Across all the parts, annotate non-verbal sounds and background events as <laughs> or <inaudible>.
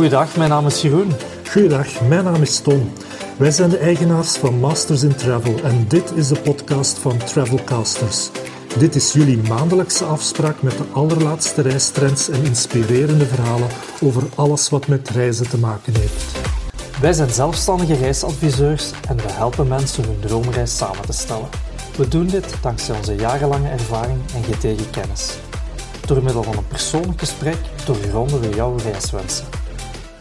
Goeiedag, mijn naam is Jeroen. Goeiedag, mijn naam is Tom. Wij zijn de eigenaars van Masters in Travel en dit is de podcast van Travelcasters. Dit is jullie maandelijkse afspraak met de allerlaatste reistrends en inspirerende verhalen over alles wat met reizen te maken heeft. Wij zijn zelfstandige reisadviseurs en we helpen mensen hun droomreis samen te stellen. We doen dit dankzij onze jarenlange ervaring en gedegen kennis. Door middel van een persoonlijk gesprek doorgronden we jouw reiswensen.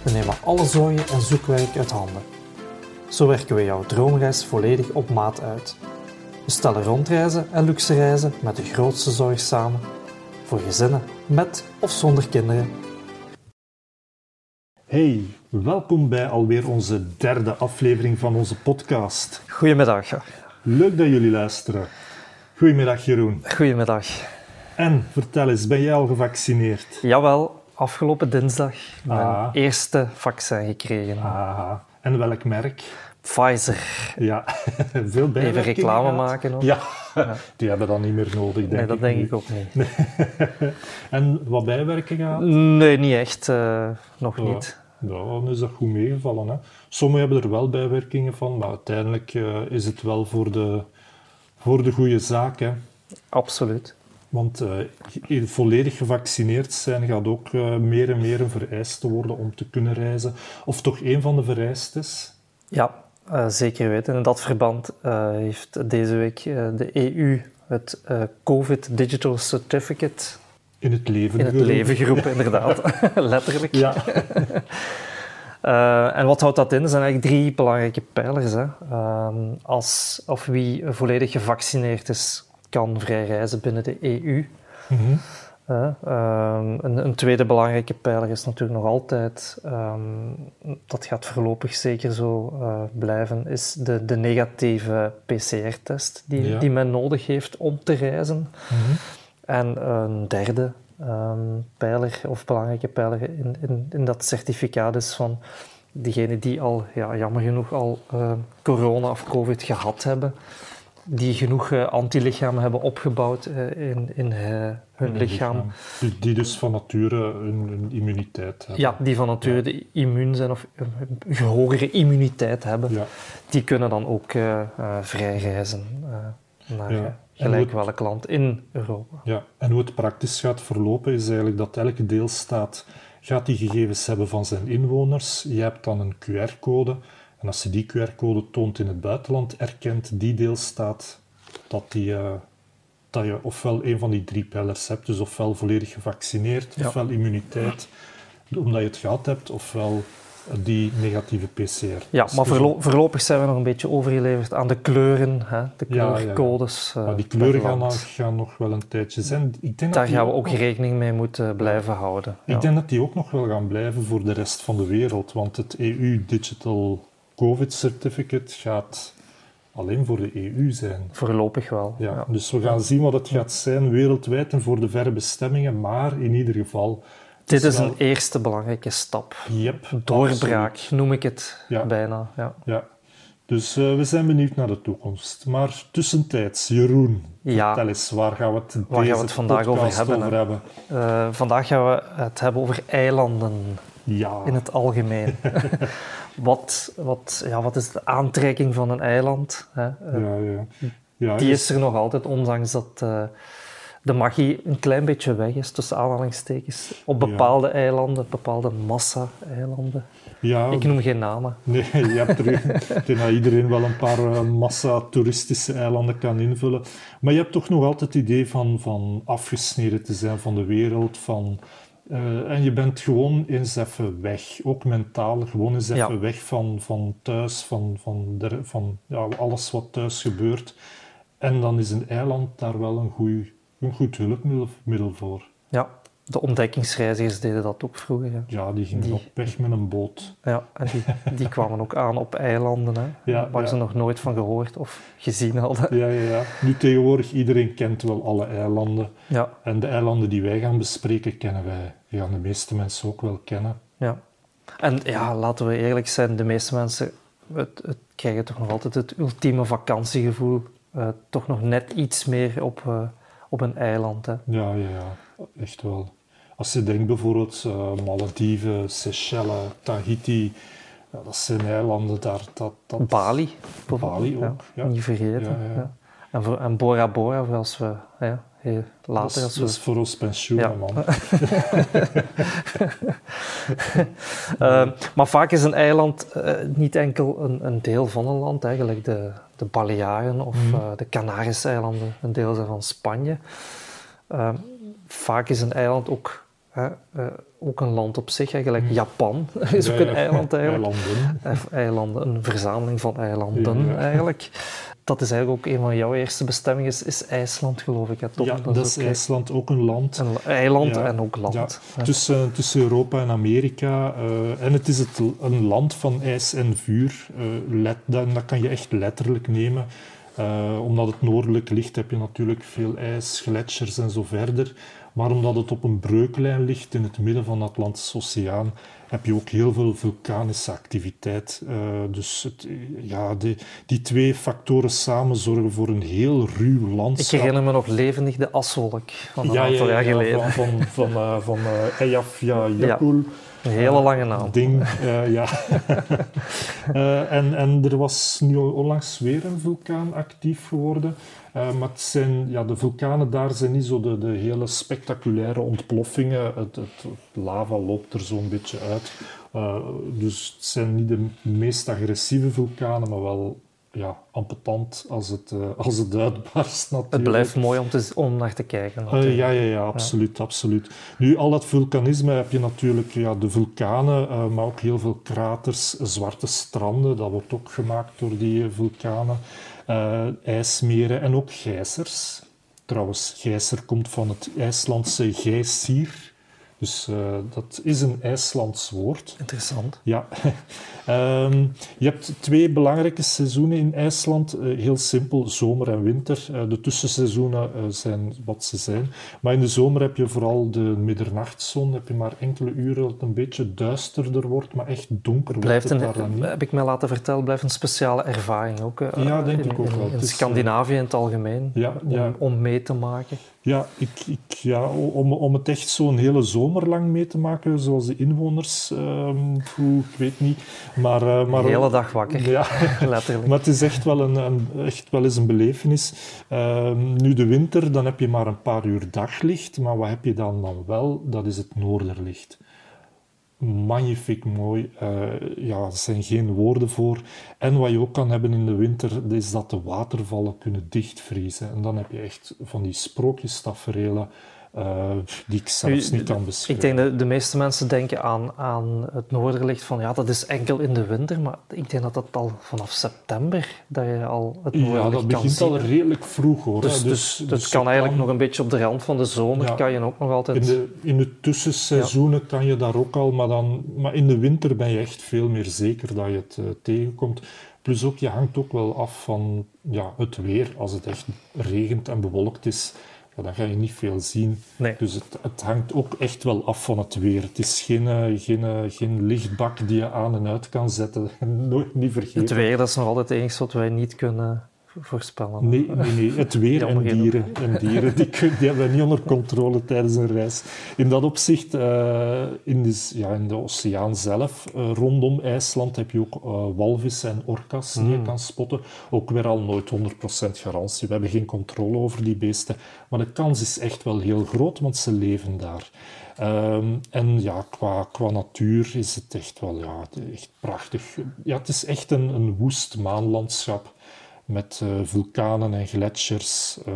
We nemen alle zorgen en zoekwerk uit handen. Zo werken we jouw droomreis volledig op maat uit. We stellen rondreizen en luxe reizen met de grootste zorg samen. Voor gezinnen met of zonder kinderen. Hey, welkom bij alweer onze derde aflevering van onze podcast. Goedemiddag. Leuk dat jullie luisteren. Goedemiddag Jeroen. Goedemiddag. En vertel eens, ben jij al gevaccineerd? Jawel, afgelopen dinsdag mijn Ah. eerste vaccin gekregen. Aha. En welk merk? Pfizer. Ja, <laughs> veel Even reclame maken. Ja, <laughs> die hebben dat niet meer nodig, denk Nee, dat ik. denk ik ook niet. <laughs> En wat bijwerkingen? Nee, niet echt. eh, nog Ja. niet. Ja, dan is dat goed meegevallen. Hè? Sommigen hebben er wel bijwerkingen van, maar uiteindelijk eh, is het wel voor de, voor de goede zaak. Hè? Absoluut. Want eh, volledig gevaccineerd zijn gaat ook eh, meer en meer een vereiste worden om te kunnen reizen. Of toch een van de vereistes. Ja, eh, zeker weten. In dat verband heeft deze week de EU het COVID Digital Certificate In het leven in het leven geroepen, inderdaad. <laughs> Letterlijk. Ja, <laughs> en wat houdt dat in? Er zijn eigenlijk drie belangrijke pijlers. Hè. Ehm, als, of wie volledig gevaccineerd is, kan vrij reizen binnen de EU. Mhm. Ehm, een, een tweede belangrijke pijler is natuurlijk nog altijd, ehm, dat gaat voorlopig zeker zo eh, blijven, is de, de negatieve PCR-test die, Ja. die men nodig heeft om te reizen. Mhm. En een derde ehm, pijler of belangrijke pijler in, in, in dat certificaat is van diegenen die al, ja, jammer genoeg, al eh, corona of covid gehad hebben, die genoeg eh, antilichamen hebben opgebouwd eh, in, in eh, hun lichaam. Die, die dus van nature een, een immuniteit hebben. Ja, die van nature de immuun zijn of een, hogere immuniteit hebben, Ja. die kunnen dan ook eh, vrij reizen naar Ja. gelijk welk land in Europa. Ja, en hoe het praktisch gaat verlopen is eigenlijk dat elke deelstaat gaat die gegevens hebben van zijn inwoners. Je hebt dan een QR-code en als je die QR-code toont in het buitenland, erkent die deelstaat dat, die, eh, dat je ofwel een van die drie pijlers hebt, dus ofwel volledig gevaccineerd, Ja. ofwel immuniteit, omdat je het gehad hebt, ofwel die negatieve PCR. Ja, Dus maar voorlo- voorlopig zijn we nog een beetje overgeleverd aan de kleuren, hè, de Ja, ja, ja. kleurcodes. eh, maar die kleuren gaan, gaan nog wel een tijdje zijn. Ik denk Daar gaan we ook nog- rekening mee moeten blijven houden. Ik denk dat die ook nog wel gaan blijven voor de rest van de wereld, want het EU Digital COVID Certificate gaat alleen voor de EU zijn. Voorlopig wel. Ja, ja. Dus we gaan zien wat het gaat zijn wereldwijd en voor de verre bestemmingen, maar in ieder geval... Dit is wel- een eerste belangrijke stap. Yep, Doorbraak, absoluut. noem ik het Ja. bijna. Ja. Ja. Dus eh, we zijn benieuwd naar de toekomst. Maar tussentijds, Jeroen, Ja. vertel eens, waar gaan we het, Waar gaan we deze het vandaag over hebben, over hebben? Eh, vandaag gaan we het hebben over eilanden Ja, in het algemeen. <laughs> wat, wat, ja, wat is de aantrekking van een eiland? Hè? Eh, ja, ja. ja Die is- er nog altijd, ondanks dat eh, de magie een klein beetje weg is, tussen aanhalingstekens. Op bepaalde eilanden, bepaalde massa-eilanden. ja, Ik noem geen namen. Nee, je hebt er, ik denk dat iedereen wel een paar eh, massa-toeristische eilanden kan invullen. Maar je hebt toch nog altijd het idee van, van afgesneden te zijn van de wereld. Van, eh, en je bent gewoon eens even weg, ook mentaal, gewoon eens Ja. even weg van, van thuis, van, van, de, van ja, alles wat thuis gebeurt. En dan is een eiland daar wel een, goeie, een goed hulpmiddel middel voor. Ja, de ontdekkingsreizigers deden dat ook vroeger. hè. Ja, die gingen Die- op weg met een boot. Ja, en die, die kwamen ook aan op eilanden, hè, Ja, waar ja. ze nog nooit van gehoord of gezien hadden. Ja, ja, ja. Nu tegenwoordig, iedereen kent wel alle eilanden. Ja, En de eilanden die wij gaan bespreken, kennen wij. Die gaan de meeste mensen ook wel kennen. ja. En ja, laten we eerlijk zijn, de meeste mensen het, het krijgen toch nog altijd het ultieme vakantiegevoel. eh, toch nog net iets meer op, eh, op een eiland. Hè. Ja, ja, ja. Echt wel. Als je denkt bijvoorbeeld uh, Malediven, Seychelles, Tahiti, ja, dat zijn eilanden daar. Dat, dat... Bali, Bali ook. Ja, Niet vergeten. Ja, en, voor, en Bora Bora, als we ja, later. Dat, is, dat is voor ons pensioen, man. uh, <laughs> maar vaak is een eiland uh, niet enkel een, een, deel van een land, eigenlijk de, de Balearen of mm. uh, de Canarische-eilanden, een deel zijn van Spanje. Vaak is een eiland ook ook een land op zich, eigenlijk. Mm. Japan <laughs> is ook een eiland eigenlijk. Eilanden. eilanden. Een verzameling van eilanden ja. eigenlijk dat is eigenlijk ook een van jouw eerste bestemmingen, is, is IJsland, geloof ik. Hè, Ja, dat, is, IJsland ook een land. Een eiland en ook land. Ja. Tussen, tussen Europa en Amerika. Uh, en het is het, een land van ijs en vuur. Uh, let, dat, dat, kan je echt letterlijk nemen. Uh, omdat het noordelijk ligt, heb je natuurlijk veel ijs, gletsjers en zo verder. Maar omdat het op een breuklijn ligt in het midden van de Atlantische Oceaan, heb je ook heel veel vulkanische activiteit. Uh, dus het, ja, die, die twee factoren samen zorgen voor een heel ruw landschap. Ik herinner me nog levendig de aswolk van een ja, aantal ja, jaar geleden. Van, van, <laughs> van, uh, van uh, Eyjafjallajökull. Een hele lange naam. Ding, uh, ja. uh, <laughs> en, en er was nu onlangs weer een vulkaan actief geworden. Uh, maar het zijn, ja, de vulkanen daar zijn niet zo de, de hele spectaculaire ontploffingen. Het, het lava loopt er zo'n beetje uit. dus het zijn niet de meest agressieve vulkanen, maar wel ja, ampetant als het, uh, als het uitbarst natuurlijk. Het blijft mooi om, te, om naar te kijken. Uh, ja, ja, ja, absoluut, ja. absoluut. Nu, al dat vulkanisme heb je natuurlijk ja, de vulkanen, uh, maar ook heel veel kraters, zwarte stranden. Dat wordt ook gemaakt door die vulkanen. ijsmeren en ook gijzers. Trouwens, gijzer komt van het IJslandse gijsier. Dus uh, dat is een IJslands woord. Interessant. Ja. um, <laughs> je hebt twee belangrijke seizoenen in IJsland. Uh, heel simpel, zomer en winter. Uh, de tussenseizoenen zijn wat ze zijn. Maar in de zomer heb je vooral de middernachtzon. Heb je maar enkele uren dat het een beetje duisterder wordt, maar echt donker blijft wordt het een, daar niet. Heb ik mij laten vertellen, blijft een speciale ervaring ook. ja, denk in, ik ook wel. In, in Scandinavië in het algemeen. Ja, ja. Om, om mee te maken. Ja, ik, ik, ja om, om het echt zo'n hele zomer lang mee te maken, zoals de inwoners, um, ik weet niet. Maar, uh, maar, de hele dag wakker, ja, <laughs> letterlijk. Maar het is echt wel, een, een echt wel eens een belevenis. Um, nu de winter, dan heb je maar een paar uur daglicht, maar wat heb je dan, dan wel? Dat is het noorderlicht magnifiek mooi. Uh, ja, er zijn geen woorden voor. En wat je ook kan hebben in de winter, is dat de watervallen kunnen dichtvriezen. En dan heb je echt van die sprookjestaferelen uh, die ik zelfs niet kan beschrijven. Ik denk dat de meeste mensen denken aan, aan het noorderlicht van ja, dat is enkel in de winter, maar ik denk dat dat al vanaf september dat je al het noorderlicht Ja, dat begint al redelijk vroeg hoor. Dus, dus, dus, dus kan eigenlijk kan... nog een beetje op de rand van de zomer ja, kan je ook nog altijd... In de, in de tussenseizoenen ja. kan je daar ook al, maar, dan, maar in de winter ben je echt veel meer zeker dat je het uh, tegenkomt. Plus ook, je hangt ook wel af van ja, het weer. Als het echt regent en bewolkt is, ja, dan ga je niet veel zien. Nee. Dus het, het, hangt ook echt wel af van het weer. Het is geen, geen, geen lichtbak die je aan en uit kan zetten. <laughs> Nooit niet vergeten. Het weer dat is nog altijd het enige wat wij niet kunnen voorspellen. Nee, nee, nee. het weer en dieren, en dieren die, kun, die hebben we niet onder controle tijdens een reis. In dat opzicht, uh, in, de, ja, in de oceaan zelf, uh, rondom IJsland, heb je ook uh, walvissen en orka's die mm. je kan spotten. Ook weer al nooit 100% garantie. We hebben geen controle over die beesten. Maar de kans is echt wel heel groot, want ze leven daar. Um, en ja, qua, qua natuur is het echt wel ja, echt prachtig. Ja, het is echt een, een woest maanlandschap met uh, vulkanen en gletsjers. Uh,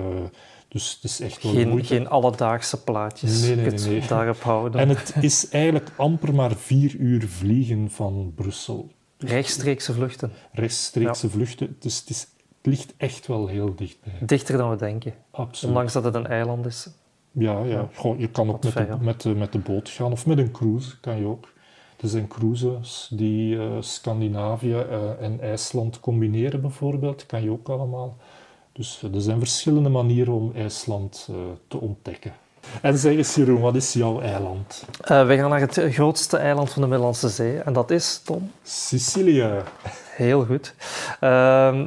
dus het is echt wel geen, moeite. geen alledaagse plaatjes. Nee, nee, nee, nee. daarop houden. En het is eigenlijk amper maar vier uur vliegen van Brussel. Rechtstreekse vluchten. Rechtstreekse ja. vluchten. Dus het, is, het ligt echt wel heel dichtbij. Dichter dan we denken. Absoluut. Ondanks dat het een eiland is. Ja, ja. ja. Goh, je kan ook met de, met, de, met de boot gaan of met een cruise kan je ook. Er zijn cruises die uh, Scandinavië uh, en IJsland combineren bijvoorbeeld. Kan je ook allemaal. Dus uh, er zijn verschillende manieren om IJsland te ontdekken. En zeg eens Jeroen, wat is jouw eiland? we gaan naar het grootste eiland van de Middellandse Zee. En dat is, Tom? Sicilië. Heel goed. Ehm,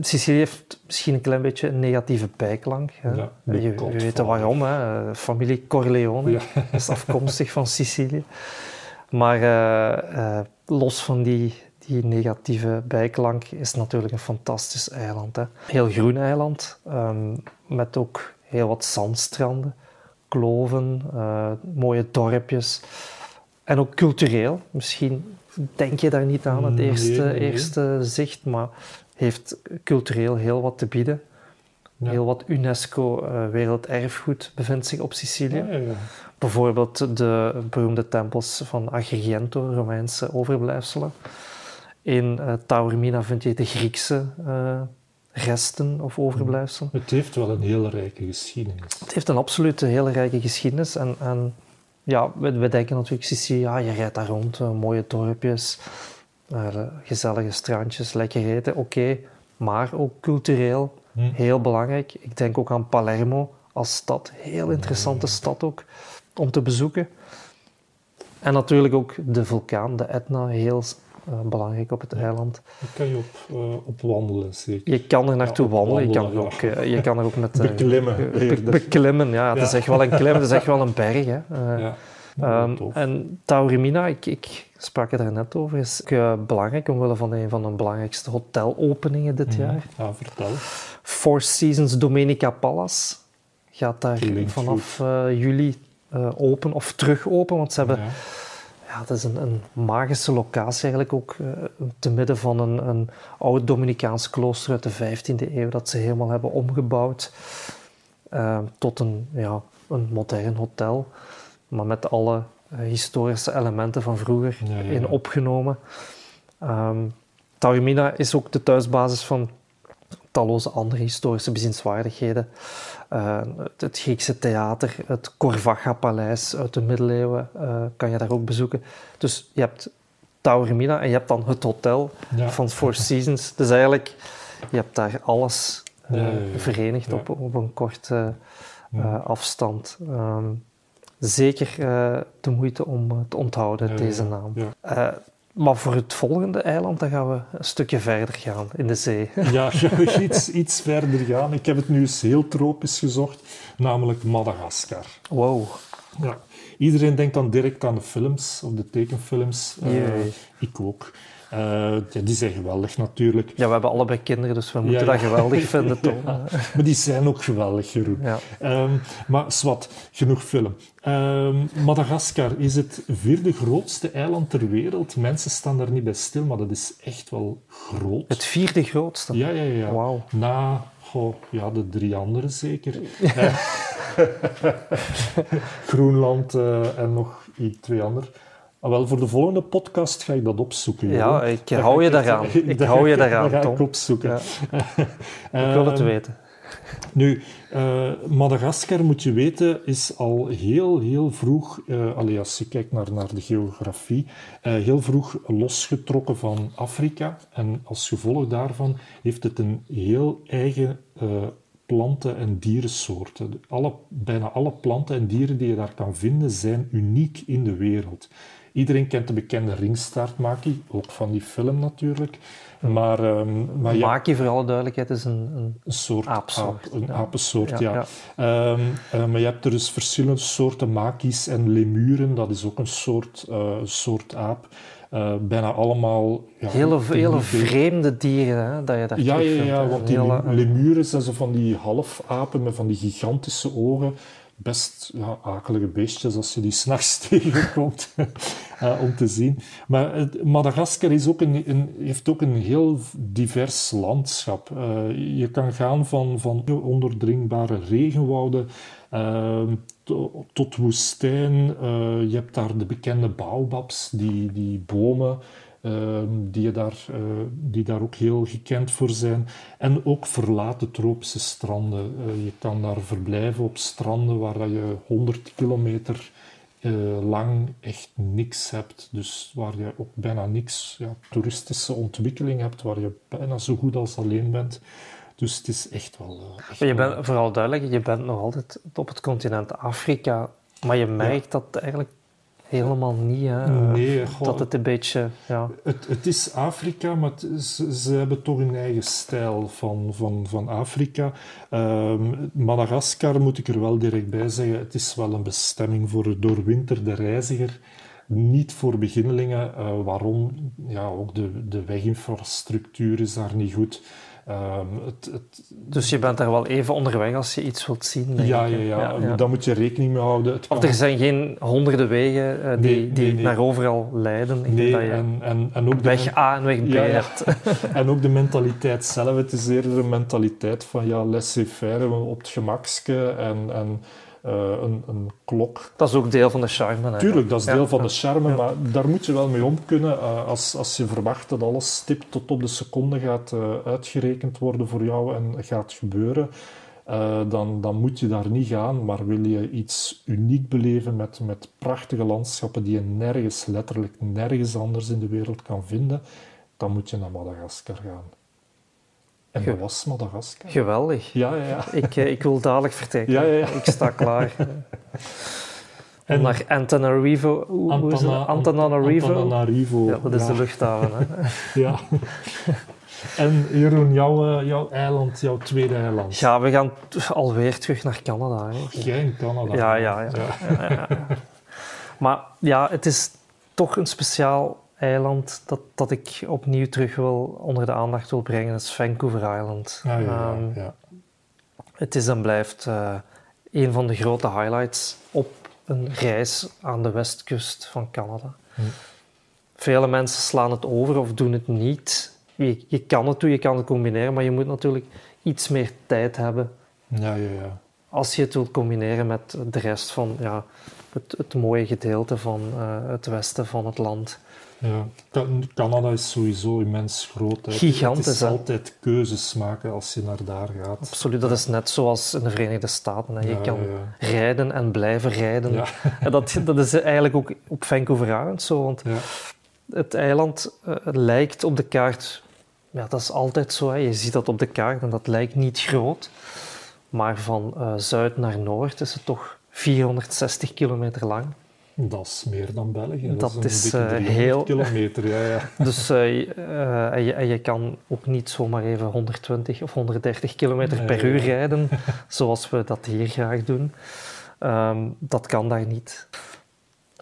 Sicilië heeft misschien een klein beetje een negatieve bijklank. Hè. Ja, je, je weet waarom. Hè. Familie Corleone Ja. is afkomstig van Sicilië. Maar eh, eh, los van die, die negatieve bijklank is het natuurlijk een fantastisch eiland. Hè. Heel groen eiland, ehm, met ook heel wat zandstranden, kloven, eh, mooie dorpjes. En ook cultureel. Misschien denk je daar niet aan het eerste, nee, nee. eerste zicht, maar heeft cultureel heel wat te bieden. Ja. Heel wat UNESCO eh, werelderfgoed bevindt zich op Sicilië. Ja. Bijvoorbeeld de beroemde tempels van Agrigento, Romeinse overblijfselen. In eh, Taormina vind je de Griekse eh, resten of overblijfselen. Het heeft wel een heel rijke geschiedenis. Het heeft een absoluut hele rijke geschiedenis. En, en ja, we, we denken natuurlijk, Sicilië, ja, je rijdt daar rond, eh, mooie dorpjes, gezellige strandjes, lekker eten, oké. maar ook cultureel, Hm. heel belangrijk. Ik denk ook aan Palermo als stad. Heel interessante stad ook om te bezoeken. En natuurlijk ook de vulkaan, de Etna, heel eh, belangrijk op het eiland. Daar kan je op, eh, op wandelen, zeker. Je kan er naartoe Ja, wandelen, je kan, er ook, eh, je kan er ook met... <laughs> Beklimmen, be- beklimmen, ja. Het Ja. is echt wel een klim, het is echt wel een berg. Hè. <laughs> Ja, tof. en Taormina, ik, ik sprak er net over, is ook, belangrijk omwille van een van de belangrijkste hotelopeningen dit Mhm. jaar. Ja, vertel. Four Seasons Domenica Palace gaat daar vanaf juli eh, open of terug open, want ze hebben, Ja. ja, het is een, een magische locatie eigenlijk ook, eh, te midden van een, een oud Dominicaans klooster uit de 15e eeuw dat ze helemaal hebben omgebouwd eh, tot een, ja, een modern hotel, maar met alle historische elementen van vroeger Ja, ja, in opgenomen. Ehm Taormina is ook de thuisbasis van talloze andere historische bezienswaardigheden. Eh, het, het Griekse theater, het Corvaga-paleis uit de middeleeuwen eh, kan je daar ook bezoeken. Dus je hebt Taormina en je hebt dan het hotel Ja. van Four Seasons. Dus eigenlijk, je hebt daar alles eh, Ja, ja, ja. verenigd op, op een korte afstand. Ehm, zeker de moeite om te onthouden, deze naam. Maar voor het volgende eiland, dan gaan we een stukje verder gaan in de zee. Ja, <laughs> gaan we iets, iets verder gaan. Ik heb het nu eens heel tropisch gezocht, namelijk Madagaskar. Wow. Ja. Iedereen denkt dan direct aan de films, of de tekenfilms. Jee. ik ook. Eh, ja, die zijn geweldig natuurlijk. Ja, we hebben allebei kinderen, dus we moeten ja. dat geweldig <laughs> vinden, Tom. Maar die zijn ook geweldig, Jeroen. Ehm, maar zwart, genoeg film. Ehm, Madagaskar is het vierde grootste eiland ter wereld. Mensen staan daar niet bij stil, maar dat is echt wel groot. Het vierde grootste. Ja, ja, ja. Wauw. Na ja, de drie andere zeker. <laughs> Eh, <laughs> Groenland eh, en nog iets, twee andere. Ah, wel, voor de volgende podcast ga ik dat opzoeken. Ja, <laughs> ik hou je daaraan. Ik dat hou je ik- daaraan, Dat ga ik opzoeken. Ja. <laughs> Ik wil het Ehm, weten. nu, eh, Madagaskar, moet je weten, is al heel, heel vroeg, allee, als je kijkt naar, naar de geografie, eh, heel vroeg losgetrokken van Afrika. En als gevolg daarvan heeft het een heel eigen planten- en dierensoorten. Alle, bijna alle planten en dieren die je daar kan vinden, zijn uniek in de wereld. Iedereen kent de bekende ringstaartmaki, ook van die film natuurlijk. Maar, ehm maar ja, Maki, voor alle duidelijkheid, is een, een een soort Aapsoort, aap, een ja. apensoort, Ja. Ehm, eh, maar je hebt er dus verschillende soorten maki's en lemuren, dat is ook een soort, eh, soort aap. Eh, bijna allemaal... Ja, hele, hele vreemde dieren hè, dat je daar Ja, ja, ja, want die Hele- lemuren zijn zo van die halfapen met van die gigantische ogen. Best ja, akelige beestjes als je die s'nachts <laughs> tegenkomt eh, om te zien. Maar Madagaskar is ook een, een, heeft ook een heel divers landschap. Eh, je kan gaan van, van ondoordringbare regenwouden eh, to- tot woestijn. Je hebt daar de bekende baobabs, die, die bomen die, je daar, eh, die daar ook heel gekend voor zijn. En ook verlaten tropische stranden. Eh, je kan daar verblijven op stranden waar dat je 100 kilometer eh, lang echt niks hebt. Dus waar je ook bijna niks ja, toeristische ontwikkeling hebt, waar je bijna zo goed als alleen bent. Dus het is echt wel... echt je bent, vooral duidelijk, je bent nog altijd op het continent Afrika, maar je merkt dat eigenlijk helemaal niet. Hè? Nee, goh, dat het een beetje... Ja. Het, het is Afrika, maar is- ze, hebben toch hun eigen stijl van, van, van Afrika. Ehm, Madagaskar moet ik er wel direct bij zeggen. Het is wel een bestemming voor de doorwinterde reiziger. Niet voor beginnelingen. Eh, waarom? Ja, ook de, de weginfrastructuur is daar niet goed. Ehm, het, het, Dus je bent daar wel even onderweg als je iets wilt zien. denk ja, ik, ja, hè. ja, daar moet je rekening mee houden. Het Want kan- er zijn geen honderden wegen eh, die, Nee, die nee, nee. naar overal leiden. Ik Nee, dat je en, en, en ook de weg A en weg B Ja, ja. hebt. <laughs> En ook de mentaliteit zelf. Het is eerder een mentaliteit van ja, laissez-faire, op het gemakske en, en een, een klok. Dat is ook deel van de charme. hè. Tuurlijk, dat is Ja, deel van de charme, Ja. maar daar moet je wel mee om kunnen. Eh, als, als je verwacht dat alles stip tot op de seconde gaat eh, uitgerekend worden voor jou en gaat gebeuren, eh, dan, dan moet je daar niet gaan. Maar wil je iets uniek beleven met, met prachtige landschappen die je nergens, letterlijk nergens anders in de wereld kan vinden, dan moet je naar Madagaskar gaan. En Ge- dat was Madagaskar. Geweldig. Ja, ja, ja. Ik, eh, ik wil dadelijk vertrekken. Ja, ja, ja. Ik sta klaar. <laughs> En- Naar Antananarivo. Hoe, hoe is het? Antana- Antananarivo. Antananarivo. Ja, dat is ja. de luchthaven. Hè. <laughs> Ja. en Jeroen, jouw, eh, jouw eiland, jouw tweede eiland. Ja, we gaan alweer terug naar Canada. Hè. Jij in Canada. Ja, ja, ja. Maar ja, het is toch een speciaal eiland dat, dat ik opnieuw terug wil onder de aandacht wil brengen. Dat is Vancouver Island. Ja, ja, ja, Ehm, ja. Het is en blijft eh, een van de grote highlights op een reis aan de westkust van Canada. Hm. Vele mensen slaan het over of doen het niet. Je, je kan het doen, je kan het combineren, maar je moet natuurlijk iets meer tijd hebben Ja, ja, ja. als je het wilt combineren met de rest van ja, het, het mooie gedeelte van eh, het westen van het land. Ja. Can- Canada is sowieso immens groot. hè. Gigantisch, Het is altijd keuzes maken als je naar daar gaat. Absoluut, dat is net zoals in de Verenigde Staten. Hè. Je Ja, kan ja, rijden en blijven rijden. Ja. En dat, dat is eigenlijk ook op Vancouver Island zo, want het eiland eh, lijkt op de kaart... Ja, dat is altijd zo. Hè. Je ziet dat op de kaart en dat lijkt niet groot. Maar van eh, zuid naar noord is het toch 460 kilometer lang. Dat is meer dan België. Dat een is, eh, 300 heel- kilometer. Ja, ja. <laughs> Dus eh, eh, en, je, en je kan ook niet zomaar even 120 of 130 kilometer Nee, per uur ja. rijden, <laughs> zoals we dat hier graag doen. Ehm, dat kan daar niet.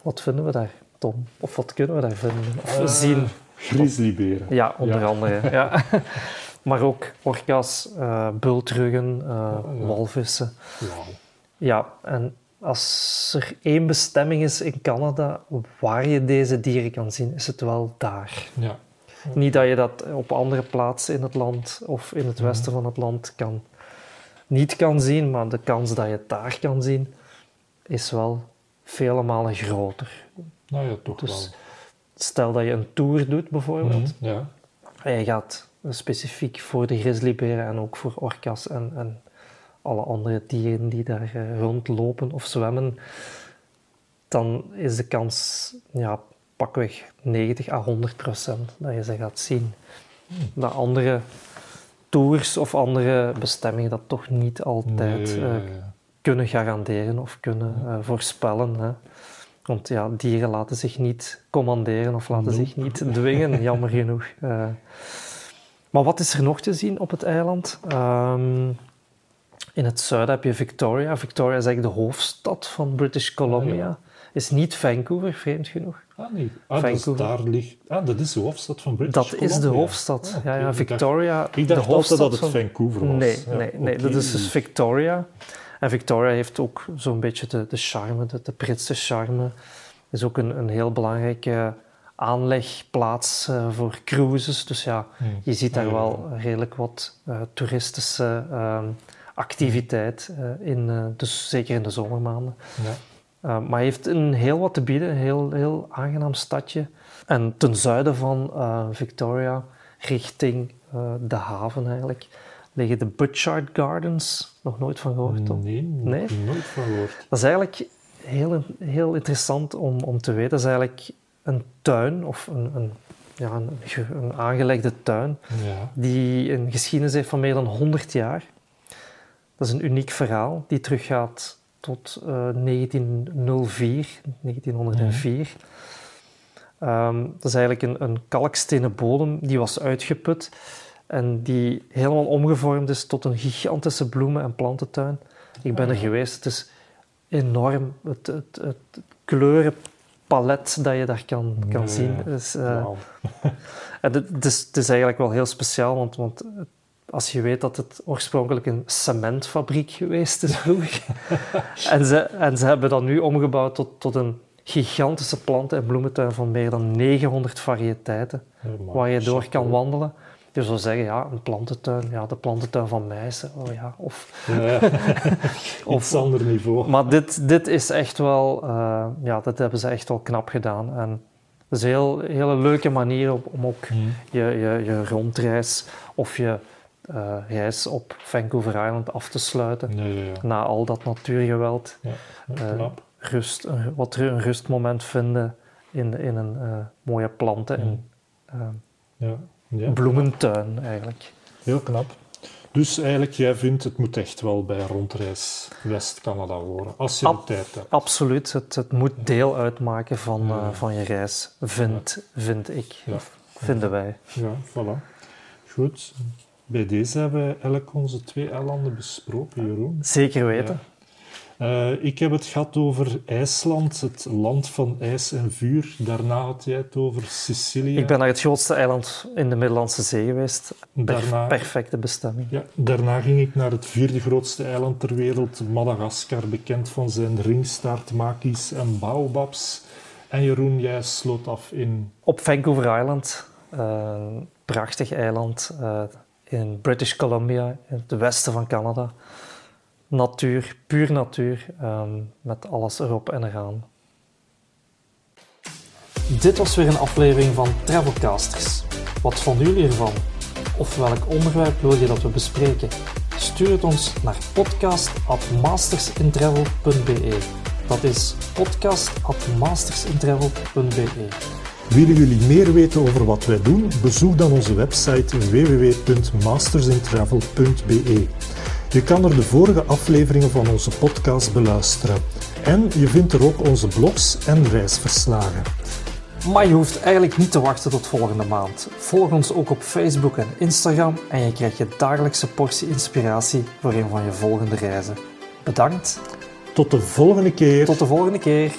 Wat vinden we daar, Tom? Of wat kunnen we daar vinden? Of zien? Grizzlyberen. Ja, onder ja. andere. Ja. <laughs> maar ook orka's, bultruggen, walvissen. Wauw. Ja, en als er één bestemming is in Canada waar je deze dieren kan zien, is het wel daar. Ja. Niet dat je dat op andere plaatsen in het land of in het Mhm. westen van het land kan, niet kan zien, maar de kans dat je het daar kan zien is wel vele malen groter. Nou ja, toch Dus stel dat je een tour doet wel. bijvoorbeeld, Mhm, Ja. en je gaat specifiek voor de grizzlyberen en ook voor orka's en, en alle andere dieren die daar eh, rondlopen of zwemmen, dan is de kans ja, pakweg 90 à 100 procent dat je ze gaat zien. Dat andere tours of andere bestemmingen dat toch niet altijd Nee, eh, ja, kunnen garanderen of kunnen eh, voorspellen. Hè. Want ja, dieren laten zich niet commanderen of laten Nope. zich niet dwingen, <laughs> jammer genoeg. Maar wat is er nog te zien op het eiland? Ehm, in het zuiden heb je Victoria. Victoria is eigenlijk de hoofdstad van British Columbia. Ah, ja. Is niet Vancouver, vreemd genoeg. Ah, nee. Ah, dus daar ligt... Ah, dat is de hoofdstad van British Dat is de Columbia. hoofdstad. Ah, ja, ja, Ik dacht- Victoria. Ik de dacht hoofdstad altijd dat het van- Vancouver was. Nee, Ja, nee, nee. dat is dus Victoria. En Victoria heeft ook zo'n beetje de, de charme, de, de Britse charme. is ook een, een heel belangrijke aanlegplaats eh, voor cruises. Dus ja, Hmm. je ziet daar ja, wel redelijk wat eh, toeristische ehm, activiteit eh, in, eh, dus zeker in de zomermaanden. Ja. Uh, maar heeft een heel wat te bieden, een heel, heel aangenaam stadje. En ten zuiden van Victoria, richting de haven eigenlijk, liggen de Butchart Gardens. Nog nooit van gehoord, toch? Nee, Nee? nooit van gehoord. Dat is eigenlijk heel, heel interessant om, om te weten. Dat is eigenlijk een tuin, of een, een, ja, een, een aangelegde tuin, Ja. die een geschiedenis heeft van meer dan 100 jaar. Dat is een uniek verhaal die teruggaat tot uh, 1904, 1904. Um, dat is eigenlijk een, een kalkstenen bodem die was uitgeput en die helemaal omgevormd is tot een gigantische bloemen- en plantentuin. Ik ben er geweest. Het is enorm. Het, het, het, kleurenpalet dat je daar kan, kan zien. Is, uh, <laughs> het, is, het is eigenlijk wel heel speciaal, want, want als je weet dat het oorspronkelijk een cementfabriek geweest is vroeger. <laughs> en, ze, en ze hebben dat nu omgebouwd tot, tot een gigantische planten- en bloementuin van meer dan 900 variëteiten, waar je door kan wandelen. Je zou zeggen, ja, een plantentuin, ja, de plantentuin van Meissen, oh ja, of... Ja, <laughs> of ander niveau. Maar dit, dit is echt wel, uh, ja, dat hebben ze echt wel knap gedaan. En dat is een heel, hele leuke manier om, om ook mm. je, je, je rondreis of je uh, reis op Vancouver Island af te sluiten. Ja, ja, na al dat natuurgeweld. Uh, rust, een, wat een rustmoment vinden in, in een mooie planten. Ja ja, bloementuin eigenlijk. Heel knap. Dus eigenlijk, jij vindt het moet echt wel bij rondreis West-Canada horen, als je Ab de tijd hebt. Absoluut, het, het moet deel uitmaken van, ja. uh, van je reis, vind, vind ik, ja. vinden wij. Ja, voilà. Goed. Bij deze hebben we elk onze twee eilanden besproken, Jeroen. Zeker weten. Uh, ik heb het gehad over IJsland, het land van ijs en vuur. Daarna had jij het over Sicilië. Ik ben naar het grootste eiland in de Middellandse Zee geweest. daarna, perfecte bestemming. Ja, daarna ging ik naar het vierde grootste eiland ter wereld, Madagaskar, bekend van zijn ringstaartmakies en baobabs. En Jeroen, jij sloot af in... Op Vancouver Island, een uh, prachtig eiland uh, in British Columbia, in het westen van Canada natuur, puur natuur, um, met alles erop en eraan. Dit was weer een aflevering van Travelcasters. Wat vonden jullie ervan? Of welk onderwerp wil je dat we bespreken? Stuur het ons naar podcast.mastersintravel.be. Dat is podcast.mastersintravel.be. Willen jullie meer weten over wat wij doen? Bezoek dan onze website www.mastersintravel.be. Je kan er de vorige afleveringen van onze podcast beluisteren. En je vindt er ook onze blogs en reisverslagen. Maar je hoeft eigenlijk niet te wachten tot volgende maand. Volg ons ook op Facebook en Instagram en je krijgt je dagelijkse portie inspiratie voor een van je volgende reizen. Bedankt. Tot de volgende keer. Tot de volgende keer.